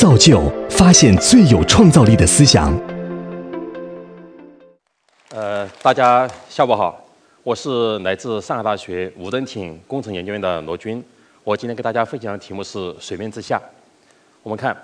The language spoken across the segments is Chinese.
造就发现最有创造力的思想。呃，大家下午好，我是来自上海大学无人艇工程研究院的罗军。我今天给大家分享的题目是水面之下。我们看，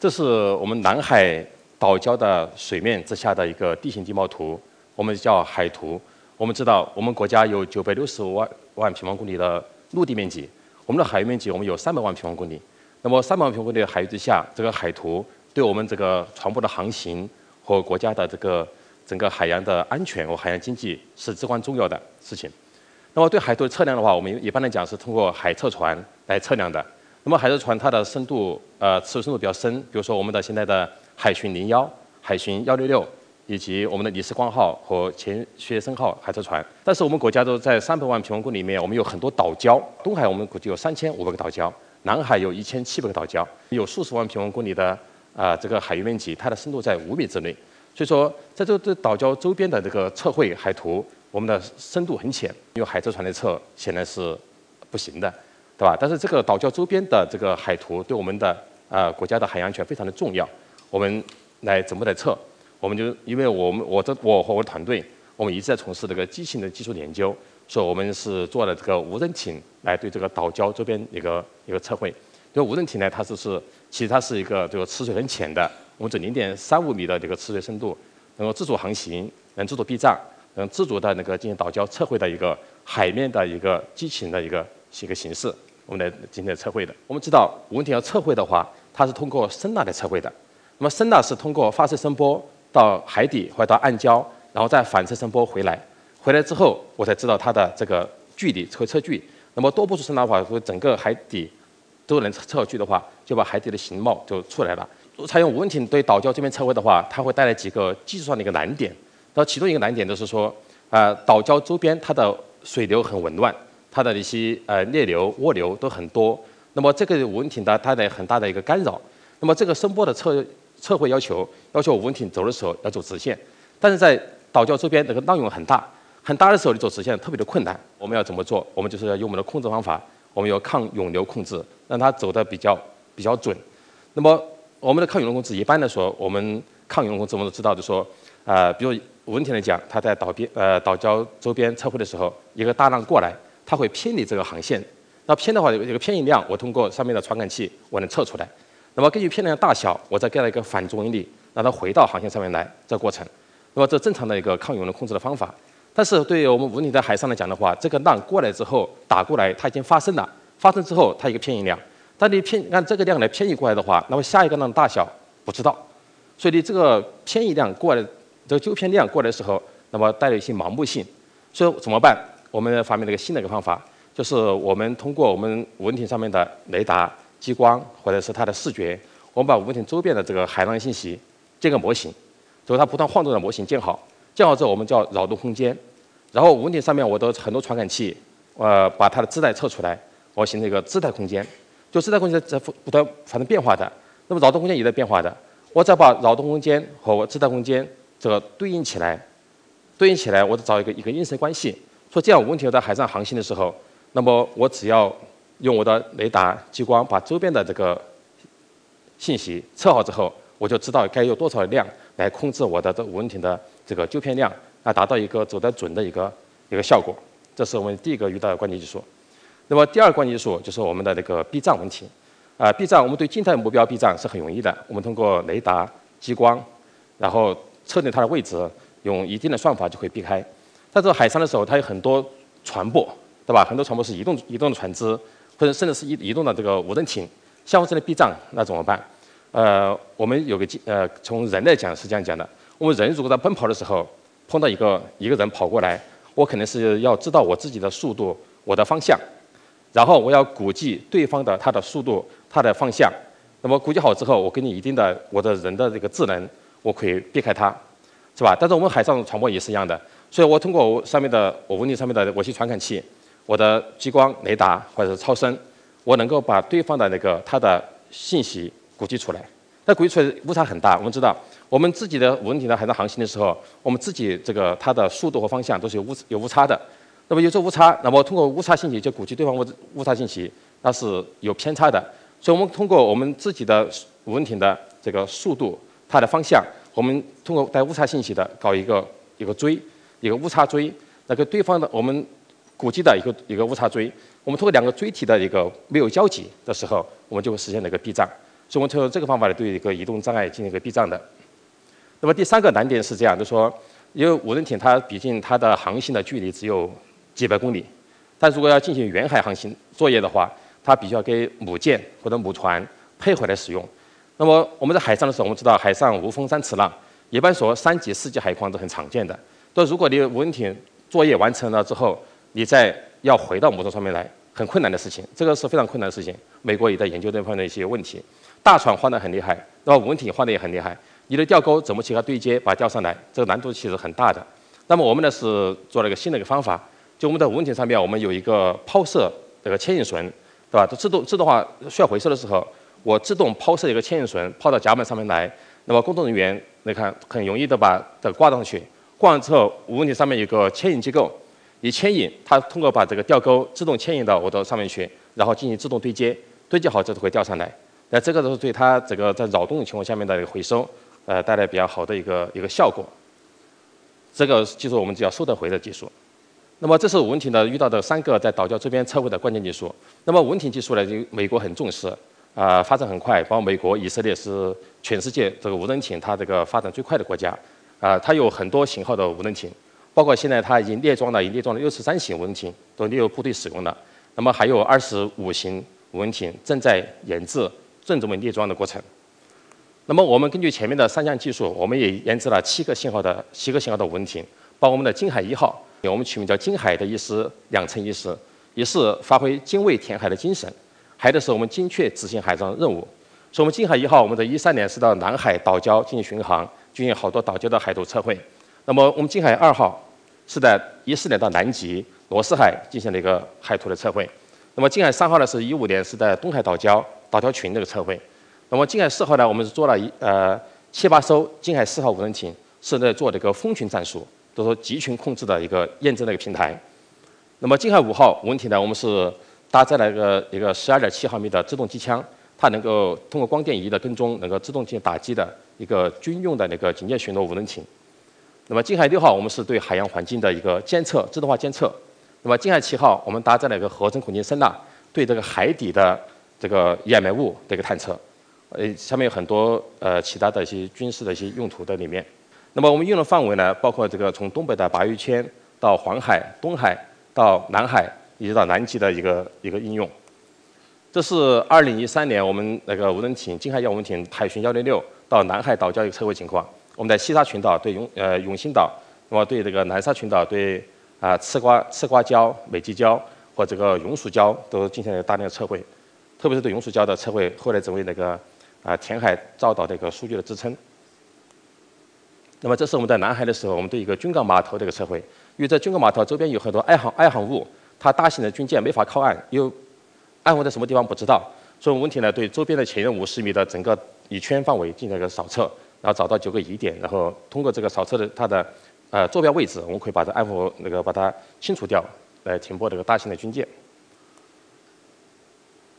这是我们南海岛礁的水面之下的一个地形地貌图，我们叫海图。我们知道，我们国家有九百六十万万平方公里的陆地面积，我们的海域面积我们有三百万平方公里。那么三百万平方公里的海域之下，这个海图对我们这个船舶的航行和国家的这个整个海洋的安全和海洋经济是至关重要的事情。那么对海图的测量的话，我们一般来讲是通过海测船来测量的。那么海测船它的深度，呃，尺度深度比较深，比如说我们的现在的海巡零幺、海巡幺六六。以及我们的李世光号和钱学森号海测船，但是我们国家都在三百万平方公里里面，我们有很多岛礁。东海我们估计有三千五百个岛礁，南海有一千七百个岛礁，有数十万平方公里的啊这个海域面积，它的深度在五米之内。所以说，在这这岛礁周边的这个测绘海图，我们的深度很浅，用海测船来测显然是不行的，对吧？但是这个岛礁周边的这个海图对我们的啊国家的海洋安全非常的重要，我们来怎么来测？我们就因为我们我这我和我的团队，我们一直在从事这个机器的技术研究，所以我们是做了这个无人艇来对这个岛礁周边一个一个测绘。因为无人艇呢，它就是其实它是一个这个吃水很浅的，我们只零点三五米的这个吃水深度，能够自主航行，能自主避障，能自主的那个进行岛礁测绘的一个海面的一个机型的一个一个形式，我们来进行测绘的。我们知道无人艇要测绘的话，它是通过声呐来测绘的，那么声呐是通过发射声波。到海底或者到暗礁，然后再反射声波回来，回来之后我才知道它的这个距离测测距。那么多波束声的话，说整个海底都能测距的话，就把海底的形貌就出来了。采用无人艇对岛礁这边测绘的话，它会带来几个技术上的一个难点。那其中一个难点就是说，啊，岛礁周边它的水流很紊乱，它的一些呃裂流、涡流都很多。那么这个无人艇的它的很大的一个干扰。那么这个声波的测。测绘要求要求无人艇走的时候要走直线，但是在岛礁周边那个浪涌很大，很大的时候你走直线特别的困难。我们要怎么做？我们就是要用我们的控制方法，我们有抗涌流控制，让它走的比较比较准。那么我们的抗涌流控制一般来说，我们抗涌流控制我们都知道，就说啊，比如无人艇来讲，它在岛边呃岛礁周边测绘的时候，一个大浪过来，它会偏离这个航线。那偏的话，有一个偏移量，我通过上面的传感器我能测出来。那么根据偏量的大小，我再给它一个反作用力，让它回到航线上面来，这过程。那么这正常的一个抗涌流控制的方法。但是对于我们无人艇在海上来讲的话，这个浪过来之后打过来，它已经发生了，发生之后它一个偏移量，当你偏按这个量来偏移过来的话，那么下一个浪大小不知道，所以你这个偏移量过来，这个纠偏量过来的时候，那么带来一些盲目性。所以怎么办？我们发明了一个新的一个方法，就是我们通过我们无人艇上面的雷达。激光或者是它的视觉，我们把无人艇周边的这个海浪信息建个模型，就是它不断晃动的模型建好，建好之后我们叫扰动空间，然后无人艇上面我的很多传感器，呃，把它的姿态测出来，我形成一个姿态空间，就姿态空间在不断发生变化的，那么扰动空间也在变化的，我再把扰动空间和我姿态空间这个对应起来，对应起来，我找一个一个因式关系，说这样无人艇在海上航行的时候，那么我只要。用我的雷达激光把周边的这个信息测好之后，我就知道该用多少量来控制我的这无人艇的这个纠偏量，来达到一个走得准的一个一个效果。这是我们第一个遇到的关键技术。那么第二个关键技术就是我们的这个避障问题。啊，避障我们对静态目标避障是很容易的，我们通过雷达激光，然后测定它的位置，用一定的算法就可以避开。在这海上的时候，它有很多船舶，对吧？很多船舶是移动移动的船只。或者甚至是移移动的这个无人艇，相互之间的避障，那怎么办？呃，我们有个呃，从人来讲是这样讲的：我们人如果在奔跑的时候碰到一个一个人跑过来，我肯定是要知道我自己的速度、我的方向，然后我要估计对方的他的速度、他的方向。那么估计好之后，我给你一定的我的人的这个智能，我可以避开他，是吧？但是我们海上船舶也是一样的，所以我通过我上面的我物理上面的我些传感器。我的激光雷达或者是超声，我能够把对方的那个他的信息估计出来。那估计出来误差很大。我们知道，我们自己的无人艇在海上航行的时候，我们自己这个它的速度和方向都是有误有误差的。那么有这误差，那么通过误差信息就估计对方误误差信息，那是有偏差的。所以我们通过我们自己的无人艇的这个速度、它的方向，我们通过带误差信息的搞一个一个追，一个误差追，那个对方的我们估计的一个一个误差追，我们通过两个锥体的一个没有交集的时候，我们就会实现那个避障。所以我们通过这个方法来对一个移动障碍进行一个避障的。那么第三个难点是这样，就说，因为无人艇它毕竟它的航行的距离只有几百公里，但如果要进行远海航行作业的话，它必须要给母舰或者母船配回来使用。那么我们在海上的时候，我们知道海上无风三尺浪，一般说三级、四级海况都很常见的。但如果你无人艇作业完成了之后，你再要回到母船上面来，很困难的事情，这个是非常困难的事情。美国也在研究这方面的一些问题。大船换得很厉害，那么无人艇换得也很厉害。你的吊钩怎么去和对接，把它吊上来，这个难度其实很大的。那么我们呢是做了一个新的一个方法，就我们的无人艇上面，我们有一个抛射这个牵引绳，对吧？它自动自动化需要回收的时候，我自动抛射一个牵引绳抛到甲板上面来。那么工作人员你看很容易的把这挂上去，挂完之后，无人艇上面有个牵引机构，一牵引，它通过把这个吊钩自动牵引到我的上面去，然后进行自动对接，对接好之后会吊上来。那这个都是对它这个在扰动的情况下面的一个回收。呃，带来比较好的一个一个效果。这个技术我们叫收得回的技术。那么这是无人艇的遇到的三个在岛礁周边测绘的关键技术。那么无人艇技术呢，就美国很重视，啊，发展很快。包括美国、以色列是全世界这个无人艇它这个发展最快的国家。啊，它有很多型号的无人艇，包括现在它已经列装了，已经列装了六十三型无人艇，都列入部队使用了。那么还有二十五型无人艇正在研制，正准备列装的过程。那么我们根据前面的三项技术，我们也研制了七个型号的七个型号的无人艇，包括我们的“金海一号”，我们取名叫“金海”的意思两层意思，一是发挥精卫填海的精神，还有的是我们精确执行海上任务。所以，我们“金海一号”，我们在一三年是到南海岛礁进行巡航，进行好多岛礁的海图测绘。那么，我们“金海二号”是在一四年到南极、罗斯海进行了一个海图的测绘。那么，“金海三号”呢，是一五年是在东海岛礁岛礁群这个测绘。那么，金海四号呢？我们是做了一呃七八艘金海四号无人艇，是在做这个蜂群战术，都是集群控制的一个验证的一个平台。那么，金海五号无人艇呢？我们是搭载了一个一个十二点七毫米的自动机枪，它能够通过光电仪的跟踪，能够自动进行打击的一个军用的那个警戒巡逻无人艇。那么，近海六号我们是对海洋环境的一个监测，自动化监测。那么，近海七号我们搭载了一个合成孔径声呐，对这个海底的这个掩埋物的一个探测。呃，下面有很多呃其他的一些军事的一些用途在里面。那么我们应用范围呢，包括这个从东北的鲅鱼圈到黄海、东海到南海，一直到南极的一个一个应用。这是二零一三年我们那个无人艇近海幺无人艇海巡幺零六到南海岛礁一个测绘情况。我们在西沙群岛对永呃永兴岛，那么对这个南沙群岛对啊赤瓜赤瓜礁、美济礁或这个永暑礁都进行了大量的测绘，特别是对永暑礁的测绘，后来成为那个。啊，填海造岛的一个数据的支撑。那么，这是我们在南海的时候，我们对一个军港码头的一个测绘。因为在军港码头周边有很多爱航爱航物，它大型的军舰没法靠岸，因为岸在什么地方不知道。所以，问题呢，对周边的前五十米的整个一圈范围进行了一个扫测，然后找到九个疑点，然后通过这个扫测的它的呃坐标位置，我们可以把这安抚那个把它清除掉，来停泊这个大型的军舰。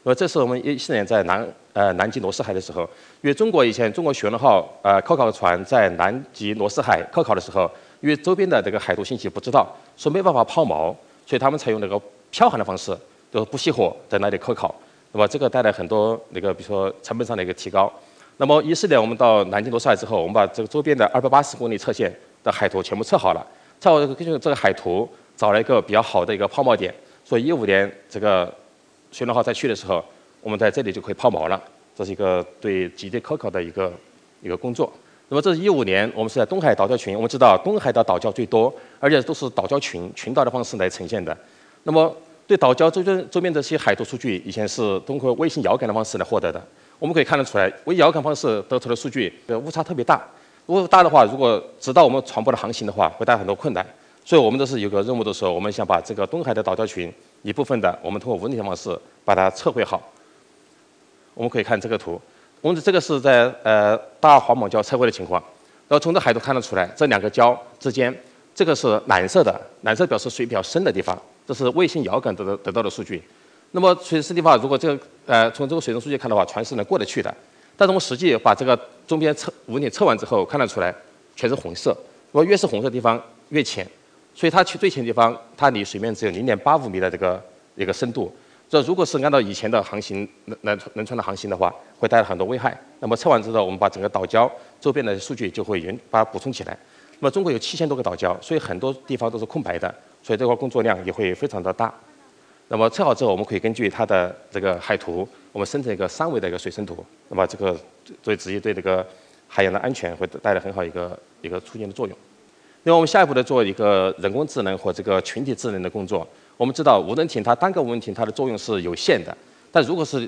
那，这是我们一四年在南呃南极罗斯海的时候，因为中国以前中国雪龙号呃科考船在南极罗斯海科考的时候，因为周边的这个海图信息不知道，说没办法抛锚，所以他们采用那个漂航的方式，就是不熄火在那里科考。那么这个带来很多那个比如说成本上的一个提高。那么一四年我们到南京罗斯海之后，我们把这个周边的二百八十公里测线的海图全部测好了，测好根据这个海图找了一个比较好的一个抛锚点，所以一五年这个。雪龙号再去的时候，我们在这里就可以抛锚了。这是一个对极地科考的一个一个工作。那么这是一五年，我们是在东海岛礁群。我们知道东海的岛礁最多，而且都是岛礁群群岛的方式来呈现的。那么对岛礁周边周边这些海图数据，以前是通过卫星遥感的方式来获得的。我们可以看得出来，微遥感方式得出的数据的误差特别大。如果大的话，如果知道我们船舶的航行的话，会带来很多困难。所以我们都是有个任务的时候，我们想把这个东海的岛礁群一部分的，我们通过无人艇方式把它测绘好。我们可以看这个图，我们这个是在呃大黄蟒礁测绘的情况。然后从这海图看得出来，这两个礁之间，这个是蓝色的，蓝色表示水比较深的地方，这是卫星遥感得得到的数据。那么水势的话，如果这个呃从这个水中数据看的话，船是能过得去的。但是我们实际把这个中边测无人艇测完之后，看得出来全是红色。如果越是红色的地方越浅，所以它去最浅的地方，它离水面只有零点八五米的这个一个深度。这如果是按照以前的航行能能能船的航行的话，会带来很多危害。那么测完之后，我们把整个岛礁周边的数据就会原把它补充起来。那么中国有七千多个岛礁，所以很多地方都是空白的，所以这块工作量也会非常的大。那么测好之后，我们可以根据它的这个海图，我们生成一个三维的一个水深图。那么这个对直接对这个海洋的安全会带来很好一个一个促进的作用。那么我们下一步的做一个人工智能和这个群体智能的工作。我们知道无人艇它单个无人艇它的作用是有限的，但如果是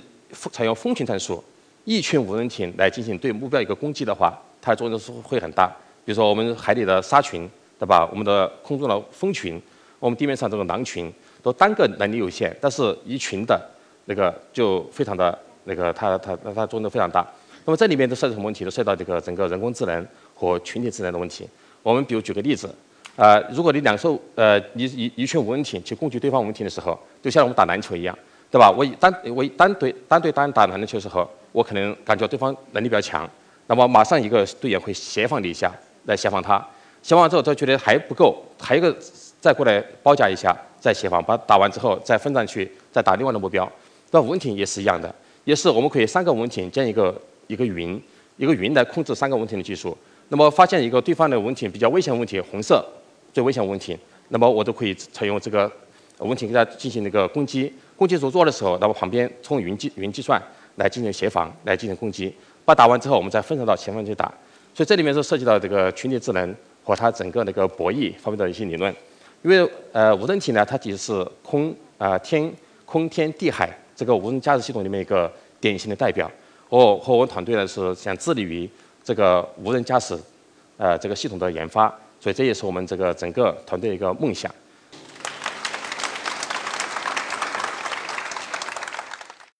采用蜂群战术，一群无人艇来进行对目标一个攻击的话，它的作用是会很大。比如说我们海里的鲨群，对吧？我们的空中的蜂群，我们地面上这种狼群。都单个能力有限，但是一群的那个就非常的那个，它它它作用非常大。那么这里面都涉及什么问题？都涉及到这个整个人工智能和群体智能的问题。我们比如举个例子，啊，如果你两艘呃一一一群无人艇去攻击对方无人艇的时候，就像我们打篮球一样，对吧？我单我单对单对单打篮球的时候，我可能感觉对方能力比较强，那么马上一个队员会协防你一下，来协防他，协防完之后他觉得还不够，还有一个再过来包夹一下。再协防，把打完之后再分散去，再打另外的目标。那无人艇也是一样的，也是我们可以三个无人艇建一个一个云，一个云来控制三个无人艇的技术。那么发现一个对方的无人艇比较危险问题，红色最危险问题，那么我都可以采用这个无人艇给它进行那个攻击。攻击做做的时候，那么旁边从云计云计算来进行协防，来进行攻击。把打完之后，我们再分散到前方去打。所以这里面是涉及到这个群体智能和它整个那个博弈方面的一些理论。因为呃无人艇呢，它其实是空啊天空天地海这个无人驾驶系统里面一个典型的代表。我和我们团队呢是想致力于这个无人驾驶呃这个系统的研发，所以这也是我们这个整个团队一个梦想。